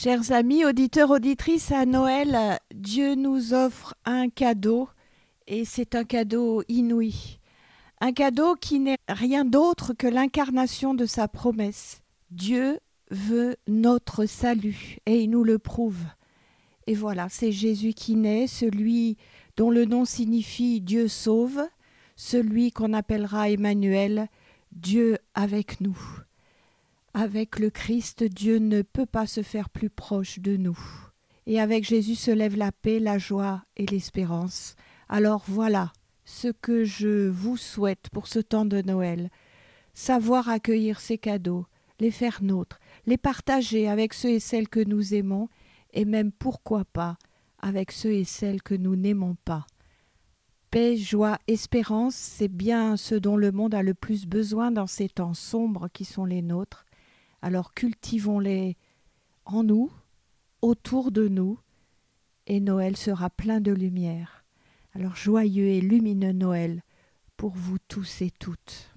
Chers amis, auditeurs, auditrices, à Noël, Dieu nous offre un cadeau et c'est un cadeau inouï. Un cadeau qui n'est rien d'autre que l'incarnation de sa promesse. Dieu veut notre salut et il nous le prouve. Et voilà, c'est Jésus qui naît, celui dont le nom signifie Dieu sauve, celui qu'on appellera Emmanuel, Dieu avec nous. Avec le Christ, Dieu ne peut pas se faire plus proche de nous. Et avec Jésus se lève la paix, la joie et l'espérance. Alors voilà ce que je vous souhaite pour ce temps de Noël. Savoir accueillir ces cadeaux, les faire nôtres, les partager avec ceux et celles que nous aimons, et même pourquoi pas avec ceux et celles que nous n'aimons pas. Paix, joie, espérance, c'est bien ce dont le monde a le plus besoin dans ces temps sombres qui sont les nôtres. Alors cultivons-les en nous, autour de nous, et Noël sera plein de lumière. Alors joyeux et lumineux Noël pour vous tous et toutes.